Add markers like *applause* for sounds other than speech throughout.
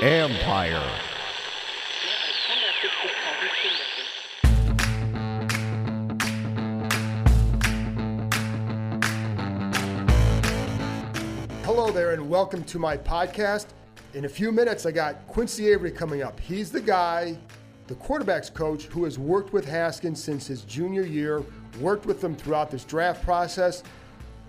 Empire. Hello there, and welcome to my podcast. In a few minutes, I got Quincy Avery coming up. He's the guy, the quarterback's coach, who has worked with Haskins since his junior year, worked with them throughout this draft process,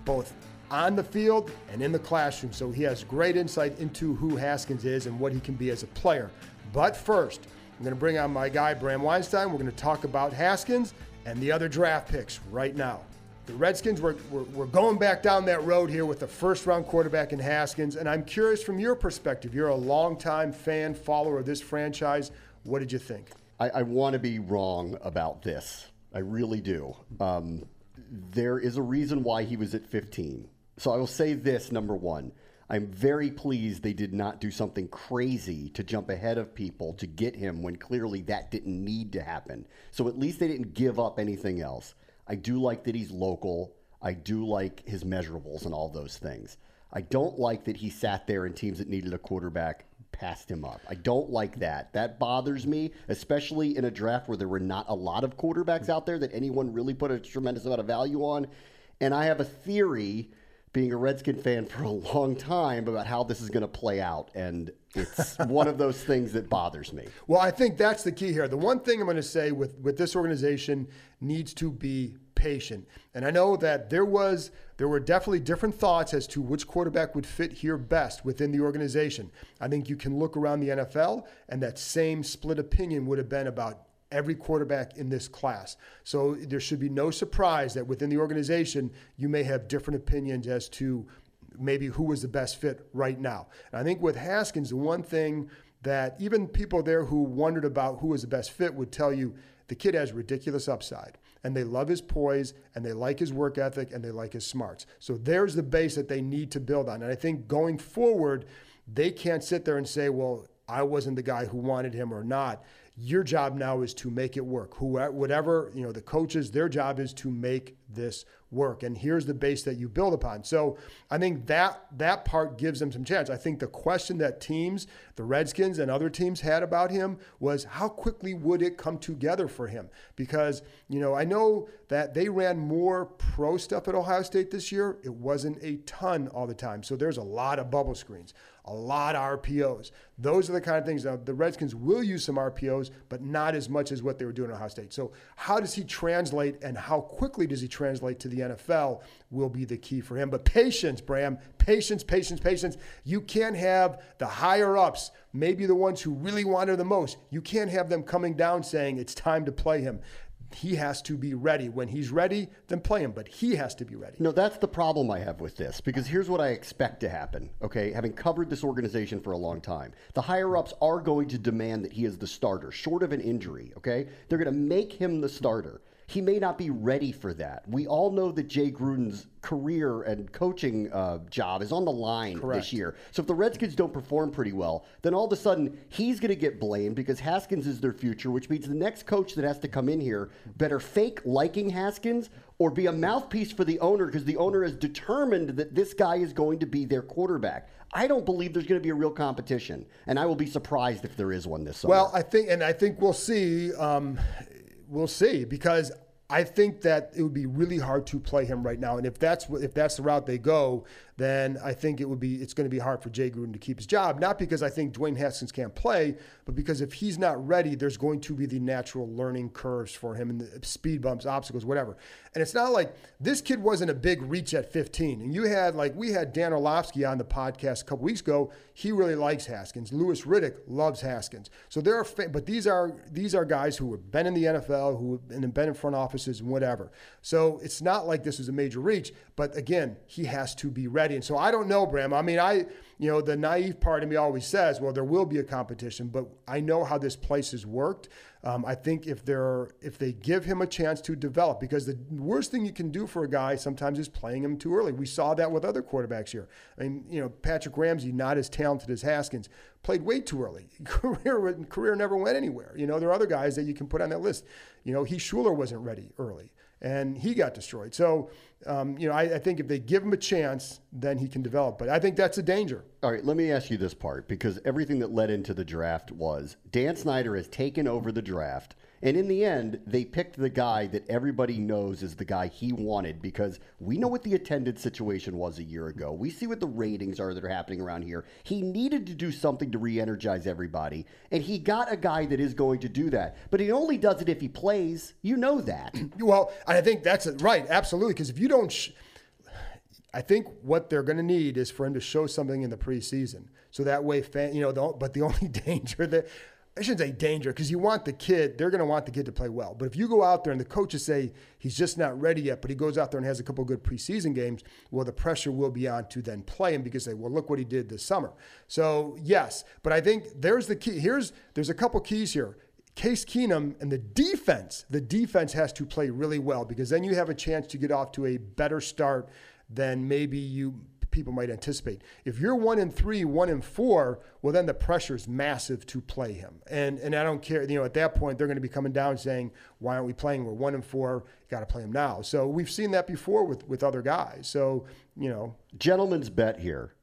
both on the field and in the classroom. So he has great insight into who Haskins is and what he can be as a player. But first, I'm going to bring on my guy, Bram Weinstein. We're going to talk about Haskins and the other draft picks right now. The Redskins, we're, we're, we're going back down that road here with the first round quarterback in Haskins. And I'm curious from your perspective, you're a longtime fan, follower of this franchise. What did you think? I, I want to be wrong about this. I really do. Um, there is a reason why he was at 15. So I will say this number one. I'm very pleased they did not do something crazy to jump ahead of people to get him when clearly that didn't need to happen. So at least they didn't give up anything else. I do like that he's local. I do like his measurables and all those things. I don't like that he sat there and teams that needed a quarterback passed him up. I don't like that. That bothers me, especially in a draft where there were not a lot of quarterbacks out there that anyone really put a tremendous amount of value on. And I have a theory being a Redskin fan for a long time about how this is going to play out. And it's *laughs* one of those things that bothers me. Well, I think that's the key here. The one thing I'm going to say with, with this organization needs to be patient. And I know that there was there were definitely different thoughts as to which quarterback would fit here best within the organization. I think you can look around the NFL and that same split opinion would have been about every quarterback in this class. So there should be no surprise that within the organization, you may have different opinions as to maybe who was the best fit right now. And I think with Haskins, the one thing that even people there who wondered about who was the best fit would tell you the kid has ridiculous upside and they love his poise and they like his work ethic and they like his smarts. So there's the base that they need to build on. And I think going forward, they can't sit there and say, well, I wasn't the guy who wanted him or not. Your job now is to make it work. Whoever, whatever, you know, the coaches, their job is to make this work. And here's the base that you build upon. So I think that that part gives them some chance. I think the question that teams, the Redskins and other teams had about him was how quickly would it come together for him? Because, you know, I know that they ran more pro stuff at Ohio State this year. It wasn't a ton all the time. So there's a lot of bubble screens a lot of RPOs. Those are the kind of things. Now, the Redskins will use some RPOs, but not as much as what they were doing at Ohio State. So, how does he translate and how quickly does he translate to the NFL will be the key for him. But patience, Bram, patience, patience, patience. You can't have the higher ups, maybe the ones who really want her the most. You can't have them coming down saying it's time to play him he has to be ready. When he's ready, then play him, but he has to be ready. No, that's the problem I have with this because here's what I expect to happen. Okay, having covered this organization for a long time, the higher ups are going to demand that he is the starter, short of an injury. Okay, they're going to make him the starter he may not be ready for that. We all know that Jay Gruden's career and coaching uh, job is on the line Correct. this year. So if the Redskins don't perform pretty well, then all of a sudden he's going to get blamed because Haskins is their future, which means the next coach that has to come in here better fake liking Haskins or be a mouthpiece for the owner because the owner is determined that this guy is going to be their quarterback. I don't believe there's going to be a real competition, and I will be surprised if there is one this summer. Well, I think, and I think we'll see. Um, we'll see because I think that it would be really hard to play him right now. And if that's if that's the route they go, then I think it would be it's going to be hard for Jay Gruden to keep his job. Not because I think Dwayne Haskins can't play, but because if he's not ready, there's going to be the natural learning curves for him and the speed bumps, obstacles, whatever. And it's not like this kid wasn't a big reach at 15. And you had like we had Dan Orlovsky on the podcast a couple weeks ago. He really likes Haskins. Louis Riddick loves Haskins. So there are, but these are these are guys who have been in the NFL, who have been in front offices and whatever. So it's not like this is a major reach. But again, he has to be ready. And so I don't know, Bram. I mean, I, you know, the naive part of me always says, well, there will be a competition, but I know how this place has worked. Um, I think if they're if they give him a chance to develop, because the worst thing you can do for a guy sometimes is playing him too early. We saw that with other quarterbacks here. I mean, you know, Patrick Ramsey, not as talented as Haskins, played way too early. *laughs* career career never went anywhere. You know, there are other guys that you can put on that list. You know, Heath Shuler wasn't ready early. And he got destroyed. So, um, you know, I, I, think if they give him a chance, then he can develop. But I think that's a danger. All right, let me ask you this part because everything that led into the draft was Dan Snyder has taken over the draft and in the end, they picked the guy that everybody knows is the guy he wanted because we know what the attendance situation was a year ago. We see what the ratings are that are happening around here. He needed to do something to re energize everybody, and he got a guy that is going to do that. But he only does it if he plays. You know that. *clears throat* Well, I think that's right. Absolutely. Because if you don't. Sh- I think what they're going to need is for him to show something in the preseason, so that way, fan, you know. The, but the *laughs* only danger that I shouldn't say danger because you want the kid, they're going to want the kid to play well. But if you go out there and the coaches say he's just not ready yet, but he goes out there and has a couple good preseason games, well, the pressure will be on to then play him because they, well, look what he did this summer. So, yes, but I think there's the key. Here's, there's a couple keys here. Case Keenum and the defense, the defense has to play really well because then you have a chance to get off to a better start than maybe you people might anticipate. If you're one in three, one in four, well, then the pressure is massive to play him. And and I don't care. You know, at that point, they're going to be coming down saying, "Why aren't we playing? We're one in four. Got to play him now." So we've seen that before with with other guys. So you know, gentleman's bet here.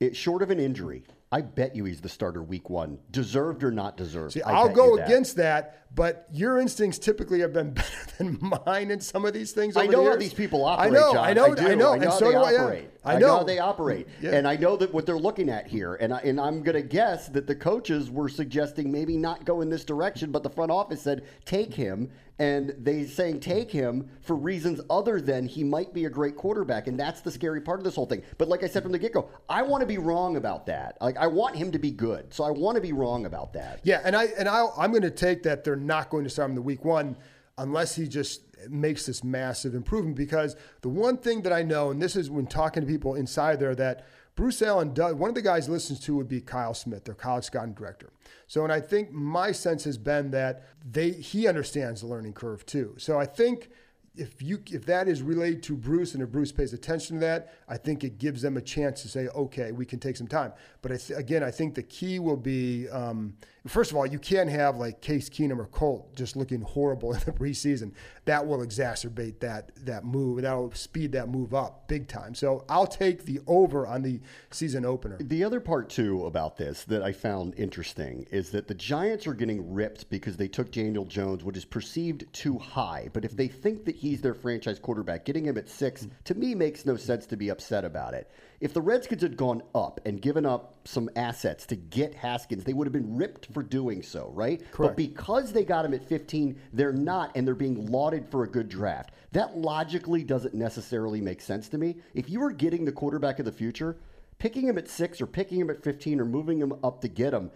It short of an injury. I bet you he's the starter week one, deserved or not deserved. See, I'll go that. against that, but your instincts typically have been *laughs* better than mine in some of these things. I know the how these people operate. I know, John. I know, I, do. I know, I know so do operate. I. I know. know how they operate, yeah. and I know that what they're looking at here, and I, and I'm going to guess that the coaches were suggesting maybe not go in this direction, but the front office said take him and they saying take him for reasons other than he might be a great quarterback and that's the scary part of this whole thing but like i said from the get-go i want to be wrong about that like i want him to be good so i want to be wrong about that yeah and i and i i'm going to take that they're not going to start him the week one unless he just makes this massive improvement because the one thing that i know and this is when talking to people inside there that Bruce Allen does, one of the guys listens to would be Kyle Smith, their college scouting director. So, and I think my sense has been that they he understands the learning curve too. So I think if you if that is relayed to Bruce and if Bruce pays attention to that, I think it gives them a chance to say, okay, we can take some time. But I th- again, I think the key will be um, first of all, you can't have like Case Keenum or Colt just looking horrible *laughs* in the preseason. That will exacerbate that that move. And That will speed that move up big time. So I'll take the over on the season opener. The other part too about this that I found interesting is that the Giants are getting ripped because they took Daniel Jones, which is perceived too high. But if they think that he's their franchise quarterback. Getting him at six, to me, makes no sense to be upset about it. If the Redskins had gone up and given up some assets to get Haskins, they would have been ripped for doing so, right? Correct. But because they got him at 15, they're not, and they're being lauded for a good draft. That logically doesn't necessarily make sense to me. If you were getting the quarterback of the future, picking him at six or picking him at 15 or moving him up to get him,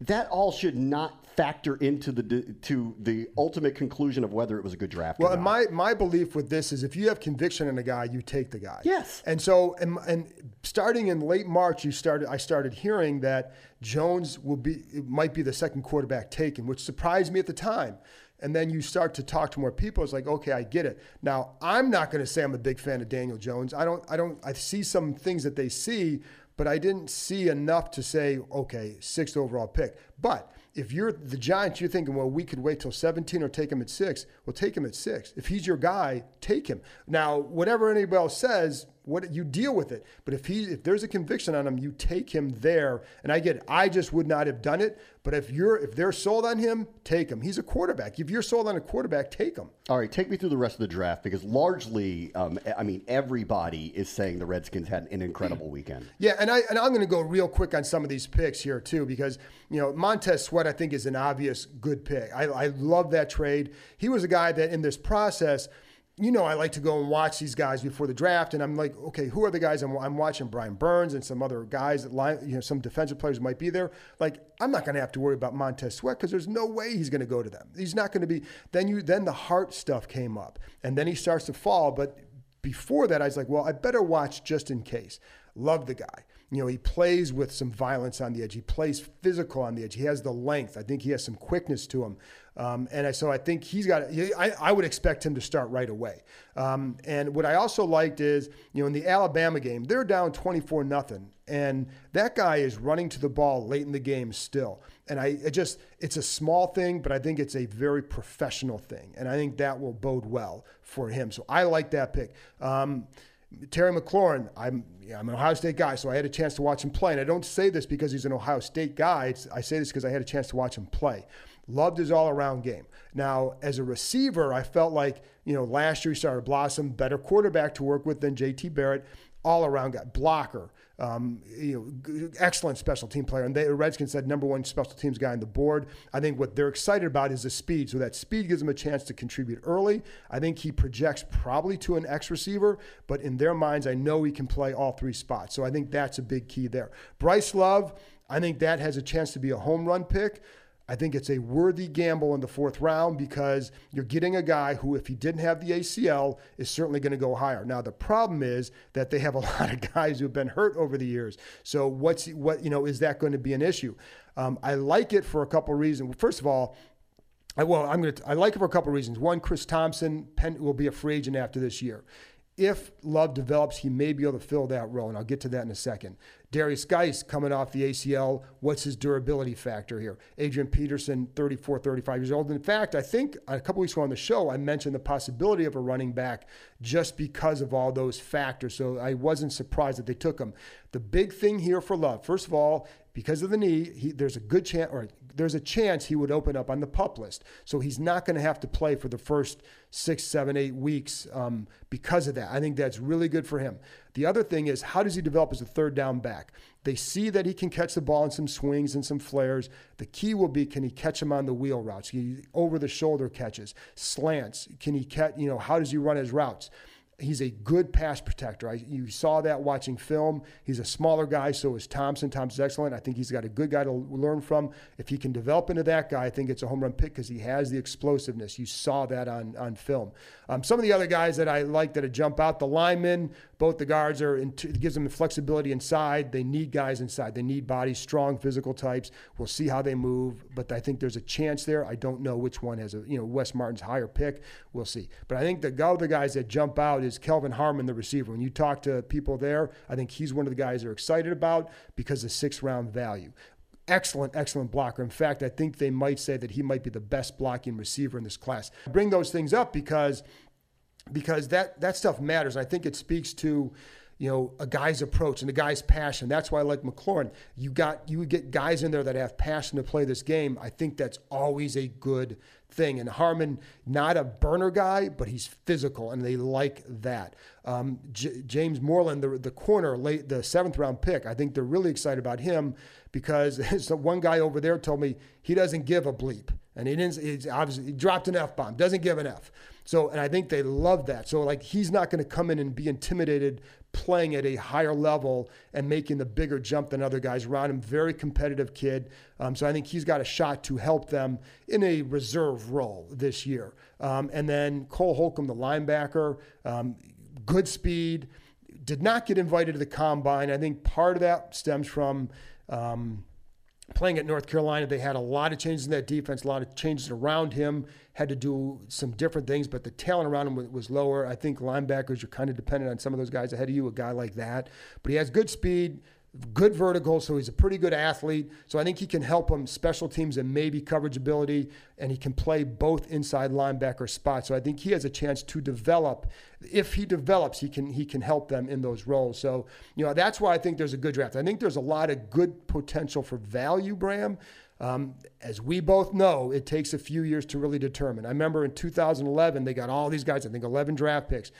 that all should not factor into the to the ultimate conclusion of whether it was a good draft. Well, my my belief with this is if you have conviction in a guy, you take the guy. Yes. And so and, and starting in late March, you started I started hearing that Jones will be might be the second quarterback taken, which surprised me at the time. And then you start to talk to more people. It's like, okay, I get it. Now, I'm not going to say I'm a big fan of Daniel Jones. I don't. I don't. I see some things that they see but I didn't see enough to say, okay, sixth overall pick. But if you're the Giants, you're thinking, well, we could wait till 17 or take him at six. Well, take him at six. If he's your guy, take him. Now, whatever anybody else says, what you deal with it. But if he if there's a conviction on him, you take him there. And I get it. I just would not have done it. But if you're if they're sold on him, take him. He's a quarterback. If you're sold on a quarterback, take him. All right, take me through the rest of the draft because largely, um, I mean, everybody is saying the Redskins had an incredible *clears throat* weekend. Yeah, and I and I'm going to go real quick on some of these picks here too because you know Montez Sweat I think is an obvious good pick. I, I love that trade. He was a guy that in this process you know, I like to go and watch these guys before the draft, and I'm like, okay, who are the guys I'm, I'm watching? Brian Burns and some other guys that line, you know, some defensive players might be there. Like, I'm not going to have to worry about Montez Sweat because there's no way he's going to go to them. He's not going to be. Then you, then the heart stuff came up, and then he starts to fall. But before that, I was like, well, I better watch just in case. Love the guy. You know, he plays with some violence on the edge. He plays physical on the edge. He has the length. I think he has some quickness to him. Um, and so I think he's got. I, I would expect him to start right away. Um, and what I also liked is, you know, in the Alabama game, they're down 24 nothing, and that guy is running to the ball late in the game still. And I it just it's a small thing, but I think it's a very professional thing, and I think that will bode well for him. So I like that pick. Um, Terry McLaurin, I'm yeah, I'm an Ohio State guy, so I had a chance to watch him play. And I don't say this because he's an Ohio State guy. It's, I say this because I had a chance to watch him play. Loved his all around game. Now, as a receiver, I felt like, you know, last year he started to blossom, better quarterback to work with than JT Barrett, all around guy, blocker, um, you know, excellent special team player. And the Redskins said number one special teams guy on the board. I think what they're excited about is the speed. So that speed gives him a chance to contribute early. I think he projects probably to an X receiver, but in their minds, I know he can play all three spots. So I think that's a big key there. Bryce Love, I think that has a chance to be a home run pick. I think it's a worthy gamble in the fourth round because you're getting a guy who, if he didn't have the ACL, is certainly going to go higher. Now the problem is that they have a *laughs* lot of guys who have been hurt over the years. So what's what you know is that going to be an issue? Um, I like it for a couple of reasons. First of all, I, well, I'm going to. I like it for a couple of reasons. One, Chris Thompson Penn, will be a free agent after this year if Love develops, he may be able to fill that role, and I'll get to that in a second. Derrius Guice coming off the ACL, what's his durability factor here? Adrian Peterson, 34, 35 years old. In fact, I think a couple weeks ago on the show, I mentioned the possibility of a running back just because of all those factors. So I wasn't surprised that they took him. The big thing here for Love, first of all, because of the knee, he, there's a good chance, or there's a chance he would open up on the pup list. So he's not going to have to play for the first six, seven, eight weeks um, because of that. I think that's really good for him. The other thing is, how does he develop as a third down back? They see that he can catch the ball in some swings and some flares. The key will be, can he catch him on the wheel routes? He over the shoulder catches, slants? Can he catch, you know, how does he run his routes? He's a good pass protector. I, you saw that watching film. He's a smaller guy, so is Thompson. Thompson's excellent. I think he's got a good guy to learn from. If he can develop into that guy, I think it's a home run pick because he has the explosiveness. You saw that on, on film. Um, some of the other guys that I like that jump out, the linemen, both the guards are, in, it gives them the flexibility inside. They need guys inside. They need bodies, strong physical types. We'll see how they move, but I think there's a chance there. I don't know which one has a, you know, Wes Martin's higher pick. We'll see. But I think the other guys that jump out is Kelvin Harmon, the receiver. When you talk to people there, I think he's one of the guys they're excited about because of six round value excellent, excellent blocker. In fact, I think they might say that he might be the best blocking receiver in this class. I bring those things up because because that that stuff matters. I think it speaks to you know, a guy's approach and a guy's passion. That's why I like McLaurin. You got you get guys in there that have passion to play this game. I think that's always a good thing. And Harmon, not a burner guy, but he's physical, and they like that. Um, J- James Moreland, the the corner, late the seventh round pick. I think they're really excited about him because *laughs* so one guy over there told me he doesn't give a bleep, and he didn't. He's obviously he dropped an f bomb, doesn't give an f. So, and I think they love that. So, like, he's not going to come in and be intimidated playing at a higher level and making the bigger jump than other guys around him. Very competitive kid. Um, so I think he's got a shot to help them in a reserve role this year. Um, and then Cole Holcomb, the linebacker, um, good speed, did not get invited to the combine. I think part of that stems from. Um, playing at North Carolina, they had a lot of changes in that defense, a lot of changes around him, had to do some different things, but the talent around him was lower. I think linebackers, you're kind of dependent on some of those guys ahead of you, a guy like that. But he has good speed, good vertical, so he's a pretty good athlete. So I think he can help him special teams and maybe coverage ability, and he can play both inside linebacker spots. So I think he has a chance to develop. If he develops, he can he can help them in those roles. So you know that's why I think there's a good draft. I think there's a lot of good potential for value, Bram. Um, as we both know, it takes a few years to really determine. I remember in 2011, they got all these guys, I think 11 draft picks.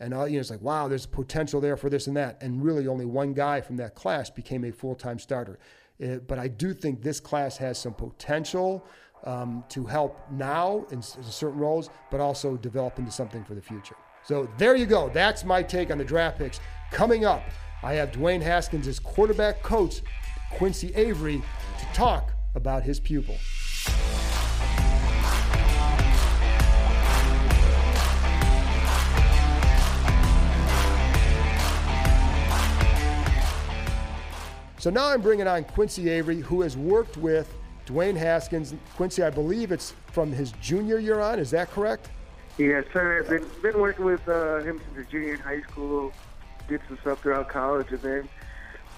And uh, you know, it's like, wow, there's potential there for this and that. And really, only one guy from that class became a full time starter. It, uh, but I do think this class has some potential um, to help now in, in certain roles, but also develop into something for the future. So there you go. That's my take on the draft picks. Coming up, I have Dwayne Haskins' as quarterback coach, Quincy Avery, to talk about his pupil. So now I'm bringing on Quincy Avery, who has worked with Dwayne Haskins. Quincy, I believe it's from his junior year on. Is that correct? Yes, sir. I've been, been working with uh, him since his junior in high school. Did some stuff throughout college, and then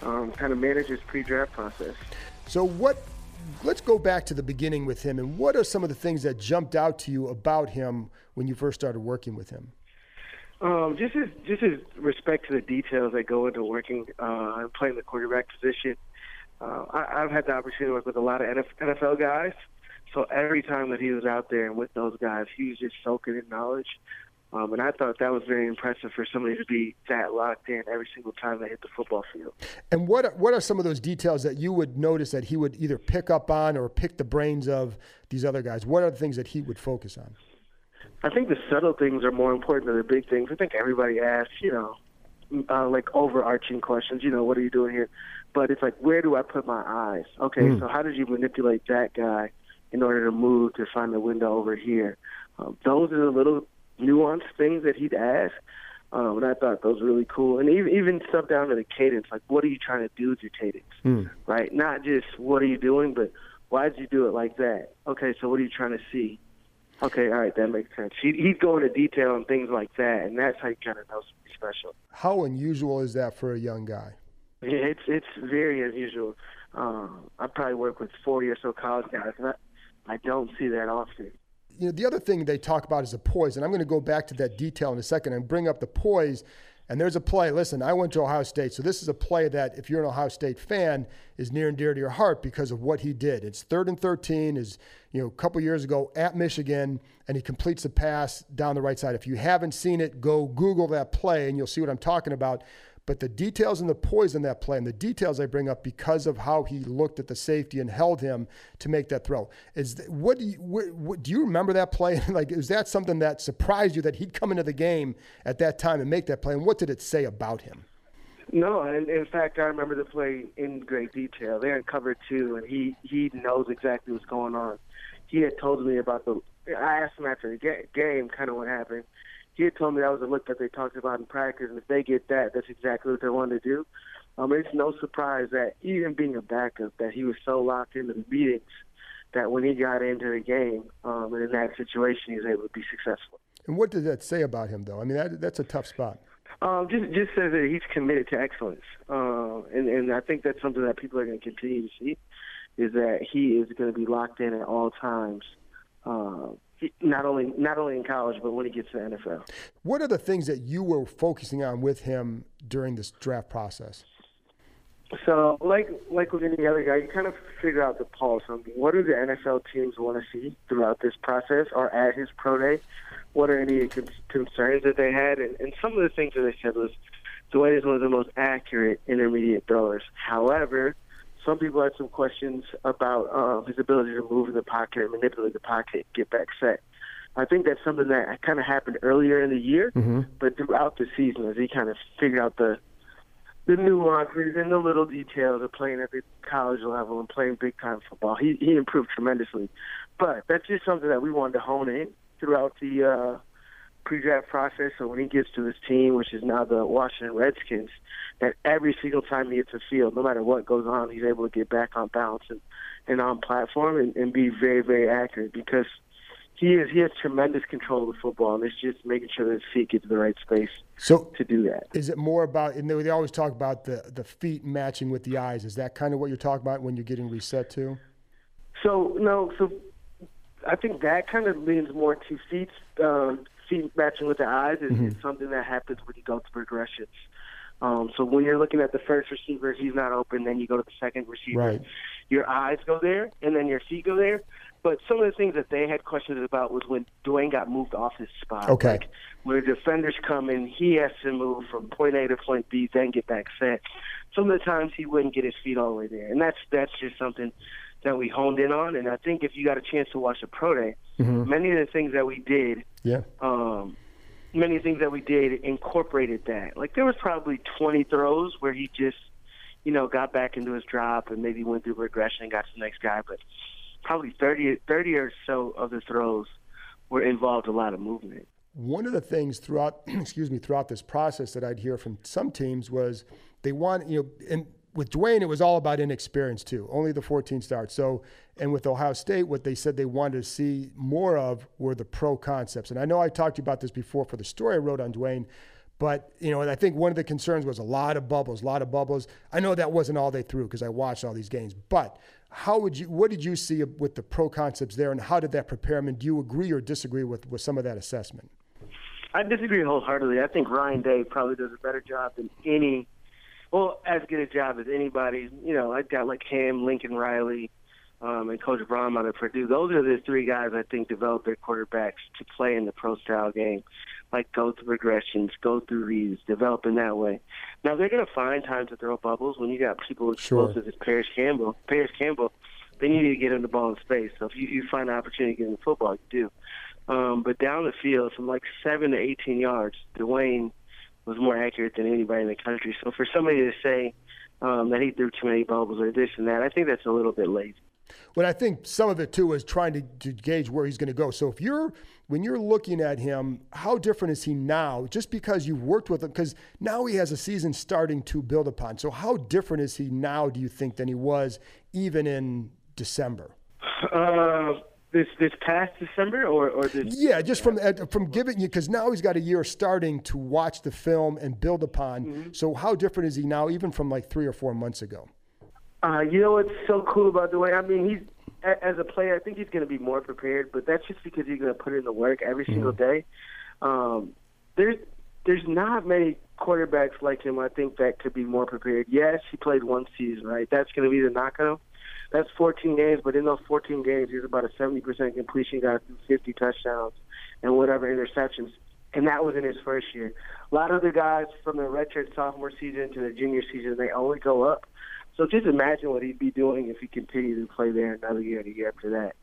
um, kind of managed his pre-draft process. So what? Let's go back to the beginning with him, and what are some of the things that jumped out to you about him when you first started working with him? Um, just his just respect to the details that go into working uh, and playing the quarterback position. Uh, I, I've had the opportunity to work with a lot of NFL guys, so every time that he was out there and with those guys, he was just soaking in knowledge. Um, and I thought that was very impressive for somebody to be that locked in every single time they hit the football field. And what are, what are some of those details that you would notice that he would either pick up on or pick the brains of these other guys? What are the things that he would focus on? I think the subtle things are more important than the big things. I think everybody asks, you know, uh, like overarching questions. You know, what are you doing here? But it's like, where do I put my eyes? Okay, mm. so how did you manipulate that guy in order to move to find the window over here? Um, those are the little nuanced things that he'd ask. Um, and I thought those were really cool. And even even stuff down to the cadence, like what are you trying to do with your cadence, mm. right? Not just what are you doing, but why did you do it like that? Okay, so what are you trying to see? Okay, all right, that makes sense. He, he'd go into detail on things like that, and that's how you kind of know something special. How unusual is that for a young guy? Yeah, it's it's very unusual. Um, I probably work with 40 or so college guys, and I, I don't see that often. You know, the other thing they talk about is the poise, and I'm going to go back to that detail in a second and bring up the poise and there's a play. Listen, I went to Ohio State, so this is a play that, if you're an Ohio State fan, is near and dear to your heart because of what he did. It's third and 13. Is you know a couple years ago at Michigan, and he completes the pass down the right side. If you haven't seen it, go Google that play, and you'll see what I'm talking about. But the details and the poise in that play, and the details I bring up because of how he looked at the safety and held him to make that throw, is what do you what, what, do you remember that play? *laughs* like, is that something that surprised you that he'd come into the game at that time and make that play? And what did it say about him? No, in fact, I remember the play in great detail. They're in cover two, and he he knows exactly what's going on. He had told me about the. I asked him after the game, kind of what happened he had told me that was a look that they talked about in practice, and if they get that, that's exactly what they want to do. Um, it's no surprise that even being a backup, that he was so locked into the meetings that when he got into the game um, and in that situation, he was able to be successful. And what does that say about him, though? I mean, that, that's a tough spot. Um, just just says that he's committed to excellence, uh, and and I think that's something that people are going to continue to see, is that he is going to be locked in at all times. Uh, not only not only in college, but when he gets to the NFL. What are the things that you were focusing on with him during this draft process? So, like like with any other guy, you kind of figure out the pulse on what do the NFL teams want to see throughout this process or at his pro day. What are any concerns that they had? And, and some of the things that they said was Dwayne is one of the most accurate intermediate throwers. However, some people had some questions about uh, his ability to move in the pocket and manipulate the pocket, get back set. I think that's something that kind of happened earlier in the year, mm-hmm. but throughout the season, as he kind of figured out the the nuances and the little details of playing at the college level and playing big time football, he he improved tremendously. But that's just something that we wanted to hone in throughout the uh, pre-draft process. So when he gets to his team, which is now the Washington Redskins, that every single time he hits a field, no matter what goes on, he's able to get back on balance and, and on platform and, and be very, very accurate because he is he has tremendous control of the football, and it's just making sure that his feet get to the right space so to do that. Is it more about? And they always talk about the the feet matching with the eyes. Is that kind of what you're talking about when you're getting reset too? So no, so I think that kind of leans more to feet. Um, feet matching with the eyes is, mm-hmm. is something that happens when you go through progressions. Um, so when you're looking at the first receiver, he's not open. Then you go to the second receiver. Right. Your eyes go there, and then your feet go there. But some of the things that they had questions about was when Dwayne got moved off his spot. Okay. Like where defenders come in, he has to move from point A to point B, then get back set. Some of the times he wouldn't get his feet all the way there, and that's that's just something that we honed in on. And I think if you got a chance to watch the pro day, mm-hmm. many of the things that we did, yeah, um, many things that we did incorporated that. Like there was probably 20 throws where he just, you know, got back into his drop and maybe went through regression and got to the next guy. But probably 30, 30 or so of the throws were involved a lot of movement. One of the things throughout, *clears throat* excuse me, throughout this process that I'd hear from some teams was they want, you know, and with Dwayne, it was all about inexperience too. Only the 14 starts. So, and with Ohio State, what they said they wanted to see more of were the pro concepts. And I know I talked to you about this before for the story I wrote on Dwayne, but you know, I think one of the concerns was a lot of bubbles, a lot of bubbles. I know that wasn't all they threw because I watched all these games, but how would you? What did you see with the pro concepts there, and how did that prepare him? And do you agree or disagree with with some of that assessment? I disagree wholeheartedly. I think Ryan Day probably does a better job than any, well, as good a job as anybody. You know, I've got like him, Lincoln Riley, um, and Coach Brohm out of Purdue. Those are the three guys I think develop their quarterbacks to play in the pro style game, like go through progressions, go through reads, develop in that way. Now they're going to find time to throw bubbles when you got people explosive sure. as Parris Campbell. Parris Campbell, they need to get him the ball in space. So if you, you find an opportunity to get in the football, you do. Um, but down the field, from like seven to 18 yards, Dwayne was more accurate than anybody in the country. So for somebody to say um, that he threw too many bubbles or this and that, I think that's a little bit lazy. Well, I think some of it too is trying to, to gauge where he's going to go. So if you're when you're looking at him, how different is he now? Just because you've worked with him, because now he has a season starting to build upon. So how different is he now? Do you think than he was even in December? Uh, this this past December or or this? Yeah, just from from giving you because now he's got a year starting to watch the film and build upon. Mm-hmm. So how different is he now, even from like three or four months ago? Uh, you know what's so cool about the way I mean he's as a player, I think he's going to be more prepared, but that's just because he's going to put in the work every mm-hmm. single day. Um, there's there's not many quarterbacks like him. I think that could be more prepared. Yes, he played one season, right? That's going to be the knock on him that's 14 games, but in those 14 games, he's about a 70% completion guy, 50 touchdowns, and whatever interceptions. And that was in his first year. A lot of other guys from the redshirt sophomore season to the junior season, they only go up. So just imagine what he'd be doing if he continued to play there another year and a year after that.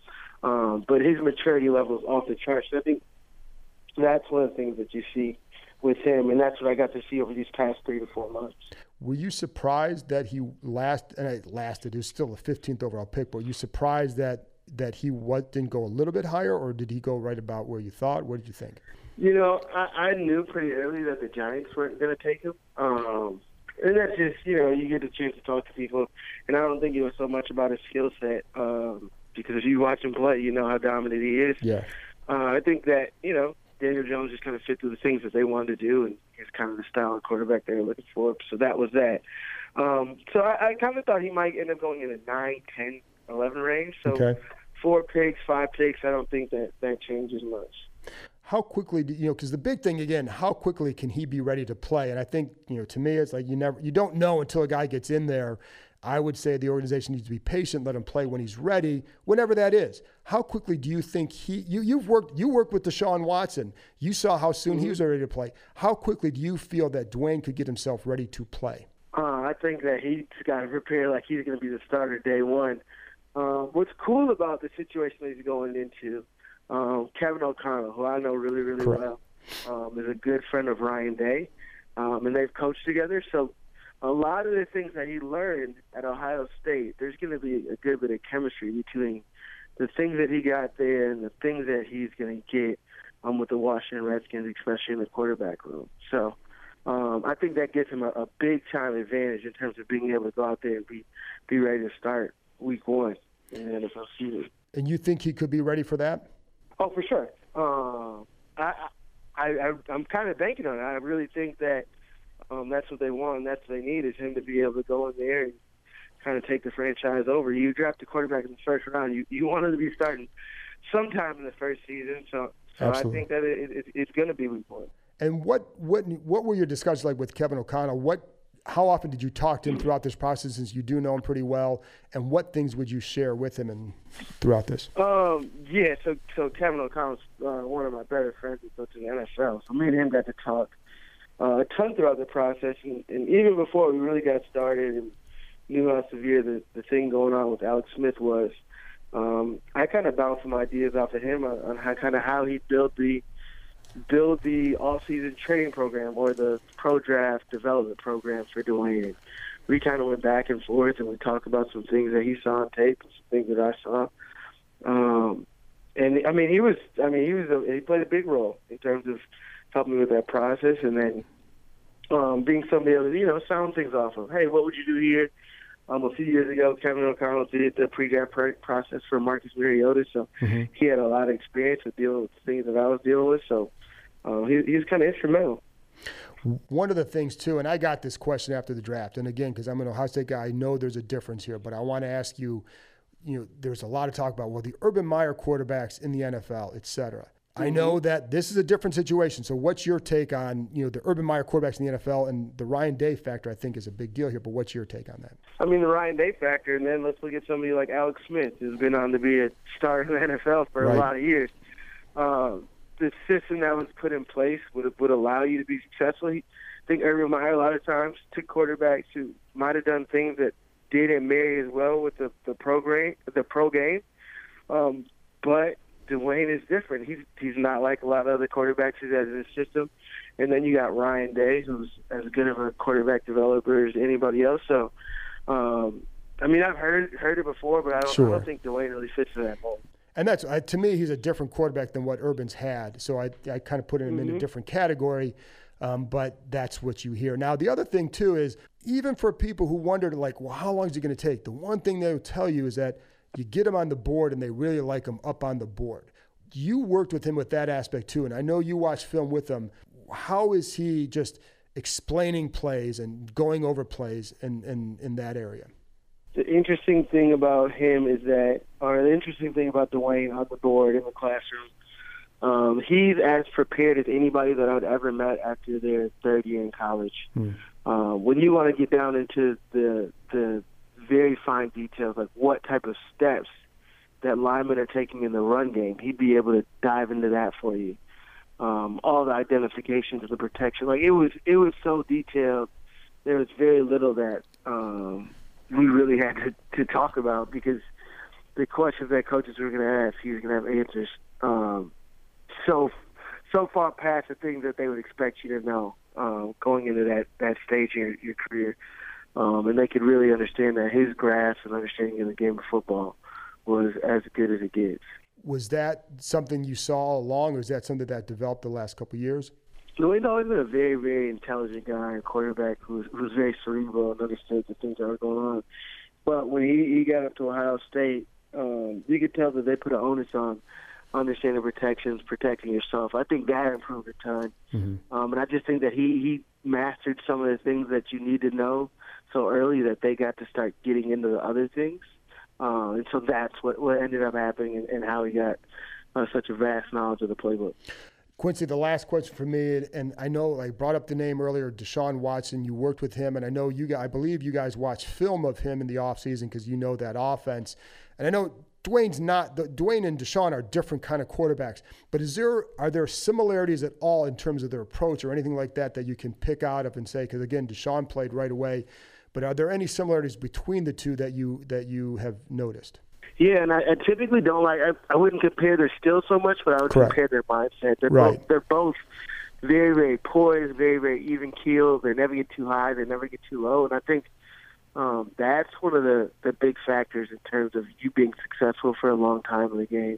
Um, but his maturity level is off the charts. So I think that's one of the things that you see with him, and that's what I got to see over these past three to four months. Were you surprised that he last and it lasted? Was still a 15th overall pick. But were you surprised that that he what didn't go a little bit higher, or did he go right about where you thought? What did you think? You know, I, I knew pretty early that the Giants weren't going to take him. Um, and that's just you know you get a chance to talk to people, and I don't think it was so much about his skill set um, because if you watch him play, you know how dominant he is. Yeah. Uh, I think that you know Daniel Jones just kind of fit through the things that they wanted to do, and he's kind of the style of quarterback they were looking for. So that was that. Um, so I, I kind of thought he might end up going in the 9, 10, 11 range. So okay. four picks, five picks, I don't think that that changes much. How quickly do you know? Because the big thing again, how quickly can he be ready to play? And I think you know, to me, it's like you never, you don't know until a guy gets in there I would say the organization needs to be patient, let him play when he's ready, whenever that is. How quickly do you think he you you've worked you worked with Deshaun Watson. You saw how soon mm-hmm. he was ready to play. How quickly do you feel that Dwayne could get himself ready to play? Uh, I think that he's got to prepare like he's going to be the starter day one. Uh, what's cool about the situation that he's going into, um, Kevin O'Connell, who I know really, really Correct. well, um, is a good friend of Ryan Day, um, and they've coached together. So a lot of the things that he learned at Ohio State, there's going to be a good bit of chemistry between the things that he got there and the things that he's going to get um, with the Washington Redskins, especially in the quarterback room. So um, I think that gives him a, a big time advantage in terms of being able to go out there and be be ready to start week one in the NFL season. And you think he could be ready for that? Oh, for sure. Uh, I, I, I I'm kind of banking on it. I really think that um, that's what they want. And that's what they need is him to be able to go in there and kind of take the franchise over. You draft a quarterback in the first round. You you want him to be starting sometime in the first season. So, so I think that it, it, it's going to be week one. And what what what were your discussions like with Kevin O'Connell? What how often did you talk to him throughout this process since you do know him pretty well and what things would you share with him and throughout this um yeah so so kevin o'connell's uh, one of my better friends goes to the nfl so me and him got to talk uh, a ton throughout the process, and, and even before we really got started and knew how severe the, the thing going on with Alex Smith was, um, I kind of bounced some ideas off of him on, on how kind of how he built the build the off-season training program or the pro draft development program for Dwayne. We kind of went back and forth, and we talked about some things that he saw on tape and some things that I saw. Um, and I mean, he was, I mean, he was, a, he played a big role in terms of helped me with that process. And then um, being somebody able to, you know, sound things off of. Hey, what would you do here? Um, a few years ago, Kevin O'Connell did the pre-draft process for Marcus Mariota, so mm-hmm. he had a lot of experience with dealing with things that I was dealing with. So uh, he, he was kind of instrumental. One of the things too, and I got this question after the draft, and again, because I'm an Ohio State guy, I know there's a difference here, but I want to ask you. You know, there's a lot of talk about well, the Urban Meyer quarterbacks in the NFL, et cetera. I know mm-hmm. that this is a different situation. So, what's your take on you know the Urban Meyer quarterbacks in the NFL and the Ryan Day factor? I think is a big deal here. But what's your take on that? I mean, the Ryan Day factor, and then let's look at somebody like Alex Smith, who's been on to be a star in the NFL for right. a lot of years. Uh, the system that was put in place would would allow you to be successful. I think Urban Meyer a lot of times took quarterbacks who might have done things that didn't marry as well with the the pro game, the pro game. Um, but Dwayne is different. He's he's not like a lot of other quarterbacks who has in his system. And then you got Ryan Day, who's as good of a quarterback developer as anybody else. So, um, I mean, I've heard heard it before, but I don't, sure. I don't think Dwayne really fits in that mold. And that's uh, to me, he's a different quarterback than what Urban's had. So I I kind of put him mm-hmm. in a mm-hmm. different category. Um, but that's what you hear. Now, the other thing too is even for people who wondered, like, well, how long is it going to take? The one thing they'll tell you is that you get them on the board and they really like them up on the board. You worked with him with that aspect too, and I know you watched film with him. How is he just explaining plays and going over plays in, in, in that area? The interesting thing about him is that, or the interesting thing about Dwayne on the board in the classroom, um, he's as prepared as anybody that I've ever met after their third year in college. Hmm. Uh, when you want to get down into the the very fine details, like what type of steps that linemen are taking in the run game. He'd be able to dive into that for you. Um, all the identifications of the protection, like it was, it was so detailed. There was very little that um, we really had to, to talk about because the questions that coaches were going to ask, he was going to have answers. Um, so, so far past the things that they would expect you to know uh, going into that that stage in your, your career um, and they could really understand that his grasp and understanding of the game of football was as good as it gets. Was that something you saw along, or is that something that developed the last couple of years? No, he's always been a very, very intelligent guy and quarterback who was, who was very cerebral and understood the things that were going on. But when he, he got up to Ohio State, um, you could tell that they put an onus on understanding protections, protecting yourself. I think that improved a ton. Mm-hmm. Um, and I just think that he, he mastered some of the things that you need to know so early that they got to start getting into the other things. Uh, and so that's what, what ended up happening and, and how he got uh, such a vast knowledge of the playbook. Quincy, the last question for me, and I know I brought up the name earlier, Deshaun Watson. You worked with him, and I know you. I believe you guys watched film of him in the offseason because you know that offense. And I know Dwayne's not. Dwayne and Deshaun are different kind of quarterbacks. But is there are there similarities at all in terms of their approach or anything like that that you can pick out of and say? Because again, Deshaun played right away. But are there any similarities between the two that you that you have noticed? Yeah, and I, I typically don't like. I, I wouldn't compare their skill so much, but I would Correct. compare their mindset. They're right. both they're both very very poised, very very even keeled. They never get too high, they never get too low, and I think um, that's one of the the big factors in terms of you being successful for a long time in the game.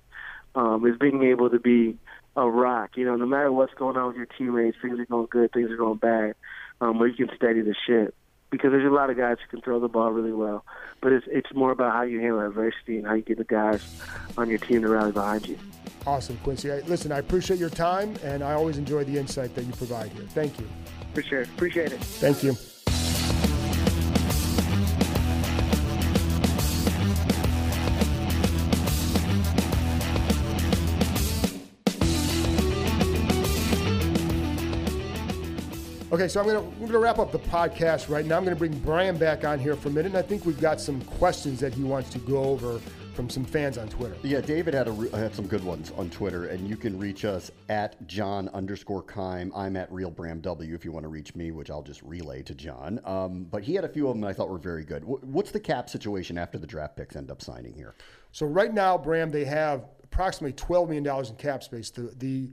Um, is being able to be a rock. You know, no matter what's going on with your teammates, things are going good, things are going bad, um, where you can steady the ship because there's a lot of guys who can throw the ball really well, but it's it's more about how you handle adversity and how you get the guys on your team to rally behind you. Awesome, Quincy. Listen, I appreciate your time, and I always enjoy the insight that you provide here. Thank you. Appreciate it. Appreciate it. Thank you. Okay, so I'm gonna we're gonna wrap up the podcast right now. I'm gonna bring Brian back on here for a minute, and I think we've got some questions that he wants to go over from some fans on Twitter. Yeah, David had a, had some good ones on Twitter, and you can reach us at John underscore Keim. I'm at Real Bram W. If you want to reach me, which I'll just relay to John. Um, but he had a few of them I thought were very good. What's the cap situation after the draft picks end up signing here? So right now, Bram, they have approximately $12 million in cap space. The the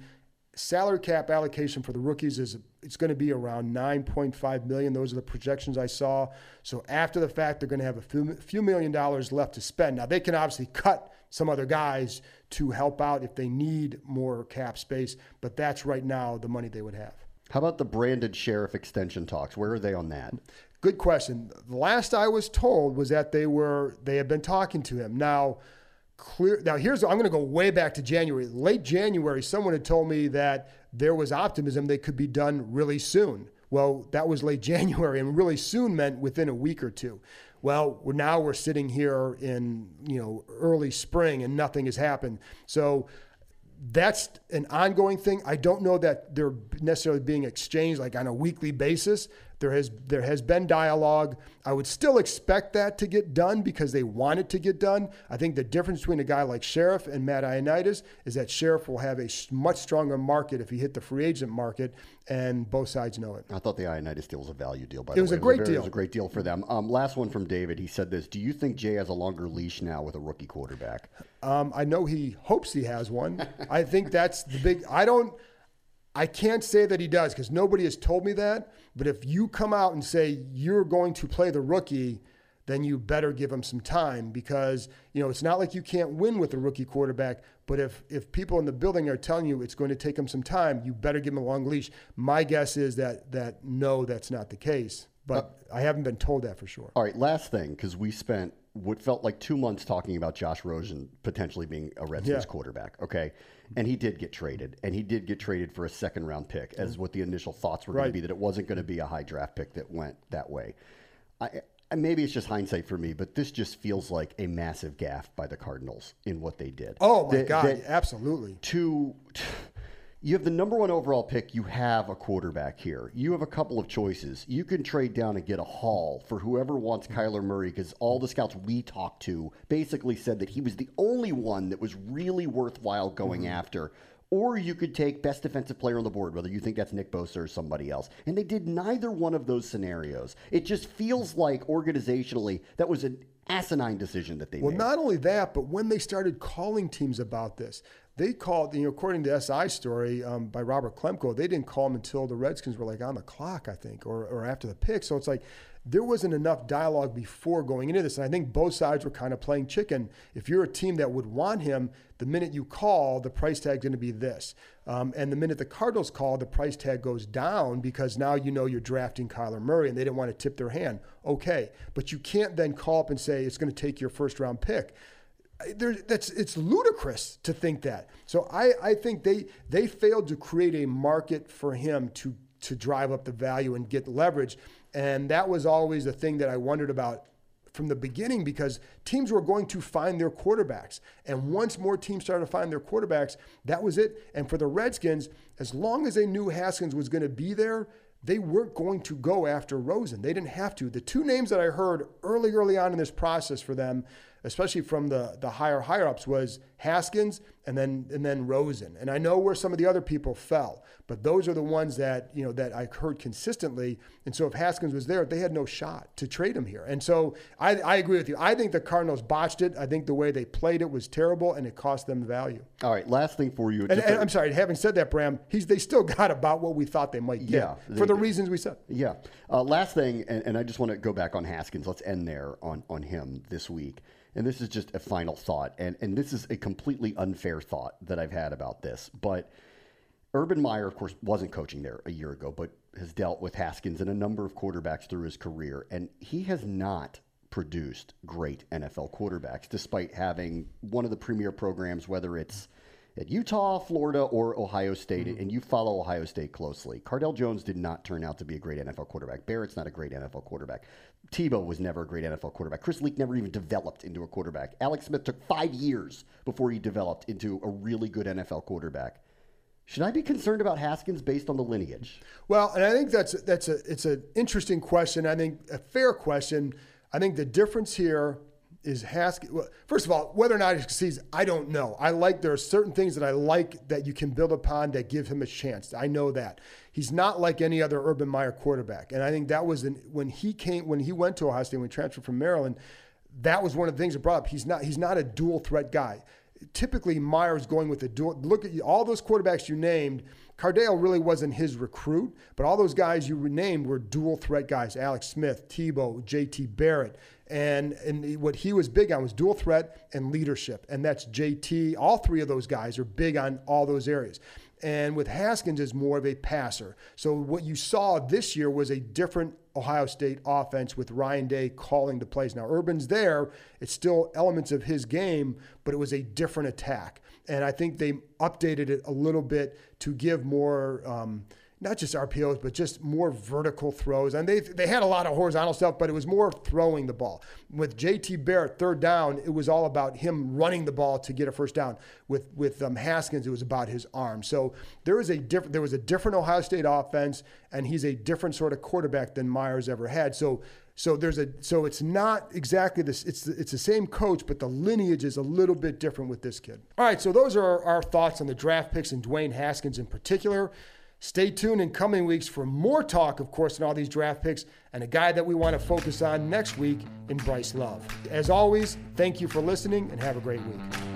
salary cap allocation for the rookies is it's going to be around 9.5 million. Those are the projections I saw. So after the fact, they're going to have a few, few million dollars left to spend. Now they can obviously cut some other guys to help out if they need more cap space, but that's right now the money they would have. How about the Brandon Scherff extension talks? Where are they on that? Good question. The last I was told was that they were they had been talking to him. Now, clear. Now here's I'm going to go way back to January. Late January, someone had told me that there was optimism they could be done really soon. Well, that was late *laughs* January, and really soon meant within a week or two. Well, we're, now we're sitting here in you know early spring, and nothing has happened. So that's an ongoing thing. I don't know that they're necessarily being exchanged like on a weekly basis, there has there has been dialogue. I would still expect that to get done because they want it to get done. I think the difference between a guy like Scherff and Matt Ioannidis is that Scherff will have a much stronger market if he hit the free agent market, and both sides know it. I thought the Ioannidis deal was a value deal. By it the was way, a great it was a, deal. It was a great deal for them. Um, last one from David. He said this: Do you think Jay has a longer leash now with a rookie quarterback? Um, I know he hopes he has one. *laughs* I think that's the big. I don't. I can't say that he does because nobody has told me that. But if you come out and say you're going to play the rookie, then you better give him some time because you know it's not like you can't win with a rookie quarterback. But if if people in the building are telling you it's going to take him some time, you better give him a long leash. My guess is that that no, that's not the case. But uh, I haven't been told that for sure. All right, last thing because we spent what felt like two months talking about Josh Rosen potentially being a Redskins yeah. quarterback. Okay. And he did get traded, and he did get traded for a second round pick, as what the initial thoughts were right. going to be that it wasn't going to be a high draft pick that went that way. I, maybe it's just hindsight for me, but this just feels like a massive gaffe by the Cardinals in what they did. Oh my god, absolutely. To, to you have the number one overall pick. You have a quarterback here. You have a couple of choices. You can trade down and get a haul for whoever wants Kyler Murray because all the scouts we talked to basically said that he was the only one that was really worthwhile going mm-hmm. after. Or you could take best defensive player on the board, whether you think that's Nick Bosa or somebody else. And they did neither one of those scenarios. It just feels like organizationally that was an asinine decision that they well, made. Well, not only that, but when they started calling teams about this, they called, you know, according to the SI story um, by Robert Klemko, they didn't call him until the Redskins were like on the clock, I think, or, or after the pick. So it's like there wasn't enough dialogue before going into this. And I think both sides were kind of playing chicken. If you're a team that would want him, the minute you call, the price tag's going to be this. Um, and the minute the Cardinals call, the price tag goes down because now you know you're drafting Kyler Murray and they didn't want to tip their hand. Okay. But you can't then call up and say it's going to take your first round pick there, that's it's ludicrous to think that. So I, I think they they failed to create a market for him to to drive up the value and get leverage, and that was always the thing that I wondered about from the beginning because teams were going to find their quarterbacks. And once more teams started to find their quarterbacks, that was it. And for the Redskins, as long as they knew Haskins was going to be there, they weren't going to go after Rosen. They didn't have to. The two names that I heard early, early on in this process for them especially from the, the higher higher ups, was Haskins and then and then Rosen. And I know where some of the other people fell, but those are the ones that you know that I heard consistently. And so if Haskins was there, they had no shot to trade him here. And so I, I agree with you. I think the Cardinals botched it. I think the way they played it was terrible, and it cost them value. All right, last thing for you. And, and I'm sorry, having said that, Bram, he's they still *laughs* got about what we thought they might get yeah, for the reasons we said. Yeah. Uh, last thing, and, and I just want to go back on Haskins. Let's end there on on him this week and this is just a final thought, and, and this is a completely unfair thought that I've had about this, but Urban Meyer, of course, wasn't coaching there a year ago, but has dealt with Haskins and a number of quarterbacks through his career, and he has not produced great NFL quarterbacks, despite having one of the premier programs, whether it's at Utah, Florida, or Ohio State, mm-hmm. and you follow Ohio State closely. Cardale Jones did not turn out to be a great NFL quarterback. Barrett's not a great NFL quarterback. Tebow was never a great NFL quarterback. Chris Leak never even developed into a quarterback. Alex Smith took five years before he developed into a really good NFL quarterback. Should I be concerned about Haskins based on the lineage? Well, and I think that's that's a it's an interesting question. I think a fair question. I think the difference here is Haskins. Well, first of all, whether or not he succeeds, I don't know. I like there are certain things that I like that you can build upon that give him a chance. I know that he's not like any other Urban Meyer quarterback, and I think that was an, when he came when he went to Ohio State when he transferred from Maryland. That was one of the things that brought up. He's not he's not a dual threat guy. Typically, Meyer's going with a dual. Look at all those quarterbacks you named Cardale really wasn't his recruit, but all those guys you named were dual threat guys Alex Smith, Tebow, JT Barrett. And, and what he was big on was dual threat and leadership. And that's JT. All three of those guys are big on all those areas. And with Haskins is more of a passer. So what you saw this year was a different Ohio State offense with Ryan Day calling the plays. Now Urban's there; it's still elements of his game, but it was a different attack, and I think they updated it a little bit to give more. Um, not just RPOs, but just more vertical throws. And they they had a lot of horizontal stuff, but it was more throwing the ball. With JT Barrett, third down, it was all about him running the ball to get a first down. With with um, Haskins, it was about his arm. So there was a different there was a different Ohio State offense, and he's a different sort of quarterback than Meyer's ever had. So. So there's a so it's not exactly this. It's it's the same coach, but the lineage is a little bit different with this kid. All right, so those are our thoughts on the draft picks and Dwayne Haskins in particular. Stay tuned in coming weeks for more talk, of course, on all these draft picks and a guy that we want to focus on next week in Bryce Love. As always, thank you for listening and have a great week.